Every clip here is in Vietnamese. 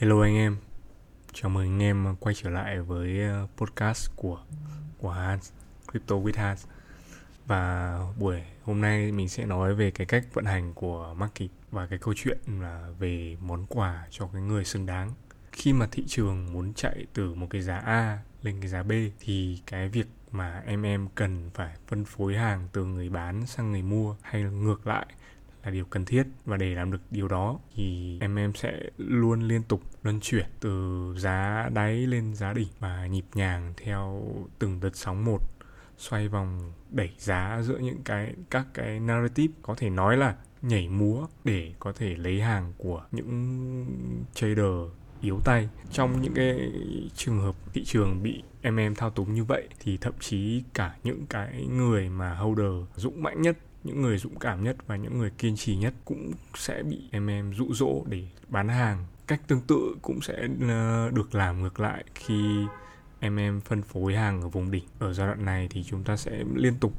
Hello anh em, chào mừng anh em quay trở lại với ờ, podcast của của Hans, Crypto with Hans. Và buổi hôm nay mình sẽ nói về cái cách vận hành của market và cái câu chuyện là về món quà cho cái người xứng đáng. Khi mà thị trường muốn chạy từ một cái giá A lên cái giá B thì cái việc mà em em cần phải phân phối hàng từ người bán sang người mua hay là ngược lại là điều cần thiết. Và để làm được điều đó thì em em sẽ luôn liên tục luân chuyển từ giá đáy lên giá đỉnh và nhịp nhàng theo từng đợt sóng một, xoay vòng đẩy giá giữa những cái, các cái narrative, có thể nói là nhảy múa để có thể lấy hàng của những trader yếu tay. Trong những cái trường hợp thị trường bị em em thao túng như vậy thì thậm chí cả những cái người mà holder dũng mãnh nhất những người dũng cảm nhất và những người kiên trì nhất cũng sẽ bị em em dụ dỗ để bán hàng. Cách tương tự cũng sẽ ờ, được làm ngược lại khi em em phân phối hàng ở vùng đỉnh. Ở giai đoạn này thì chúng ta sẽ liên tục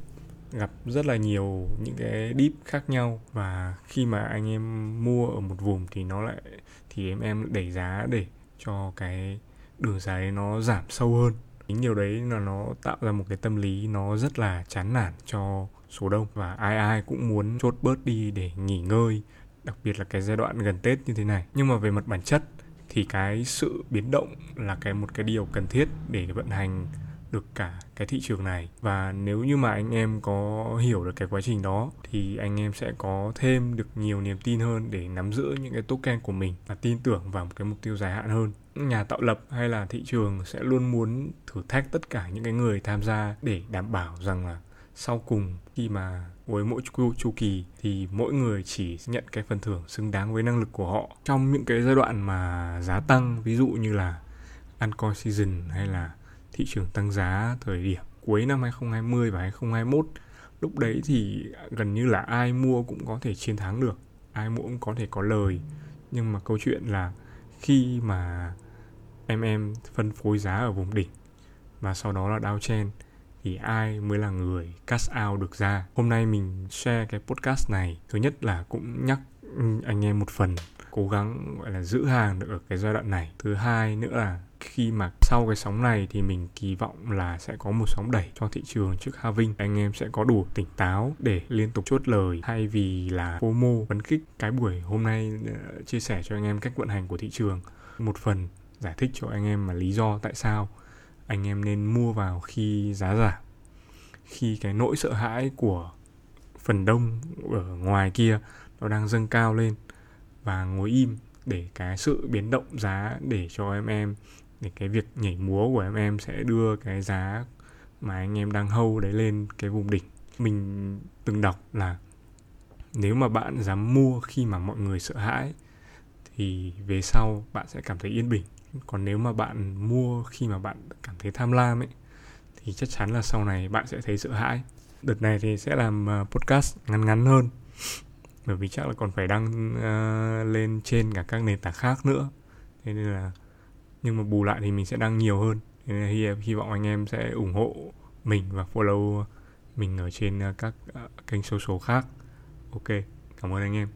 gặp rất là nhiều những cái deep khác nhau và khi mà anh em mua ở một vùng thì nó lại, thì em em đẩy giá để cho cái đường giá nó giảm sâu hơn chính điều đấy là nó tạo ra một cái tâm lý nó rất là chán nản cho số đông và ai ai cũng muốn chốt bớt đi để nghỉ ngơi, đặc biệt là cái giai đoạn gần Tết như thế này. Nhưng mà về mặt bản chất thì cái sự biến động là cái một cái điều cần thiết để vận hành được cả cái thị trường này. Và nếu như mà anh em có hiểu được cái quá trình đó thì anh em sẽ có thêm được nhiều niềm tin hơn để nắm giữ những cái token của mình và tin tưởng vào một cái mục tiêu dài hạn hơn. Nhà tạo lập hay là thị trường sẽ luôn muốn thử thách tất cả những cái người tham gia để đảm bảo rằng là sau cùng khi mà với mỗi chu, chu kỳ thì mỗi người chỉ nhận cái phần thưởng xứng đáng với năng lực của họ. Trong những cái giai đoạn mà giá tăng ví dụ như là Uncoin season hay là thị trường tăng giá thời điểm cuối năm 2020 và 2021 lúc đấy thì gần như là ai mua cũng có thể chiến thắng được ai mua cũng có thể có lời nhưng mà câu chuyện là khi mà em em phân phối giá ở vùng đỉnh và sau đó là downtrend thì ai mới là người cash out được ra. Hôm nay mình share cái podcast này, thứ nhất là cũng nhắc anh em một phần cố gắng gọi là giữ hàng được ở cái giai đoạn này. Thứ hai nữa là khi mà sau cái sóng này thì mình kỳ vọng là sẽ có một sóng đẩy cho thị trường trước halving. Anh em sẽ có đủ tỉnh táo để liên tục chốt lời, thay vì là FOMO phấn khích. Cái buổi hôm nay ờ, chia sẻ cho anh em cách vận hành của thị trường. Một phần giải thích cho anh em mà lý do tại sao anh em nên mua vào khi giá giảm. Khi cái nỗi sợ hãi của phần đông ở ngoài kia nó đang dâng cao lên và ngồi im để cái sự biến động giá để cho em em thì cái việc nhảy múa của em em sẽ đưa cái giá mà anh em đang hâu đấy lên cái vùng đỉnh. Mình từng đọc là nếu mà bạn dám mua khi mà mọi người sợ hãi thì về sau bạn sẽ cảm thấy yên bình. Còn nếu mà bạn mua khi mà bạn cảm thấy tham lam ấy thì chắc chắn là sau này bạn sẽ thấy sợ hãi. Đợt này thì sẽ làm ờ, podcast ngắn ngắn hơn bởi vì chắc là còn phải đăng uh, lên trên cả các nền tảng khác nữa. Thế nên là nhưng mà bù lại thì mình sẽ đăng nhiều hơn. Thế nên là hy, hy vọng anh em sẽ ủng hộ mình và follow mình ở trên ờ, các uh, kênh social khác. Ok cảm ơn anh em.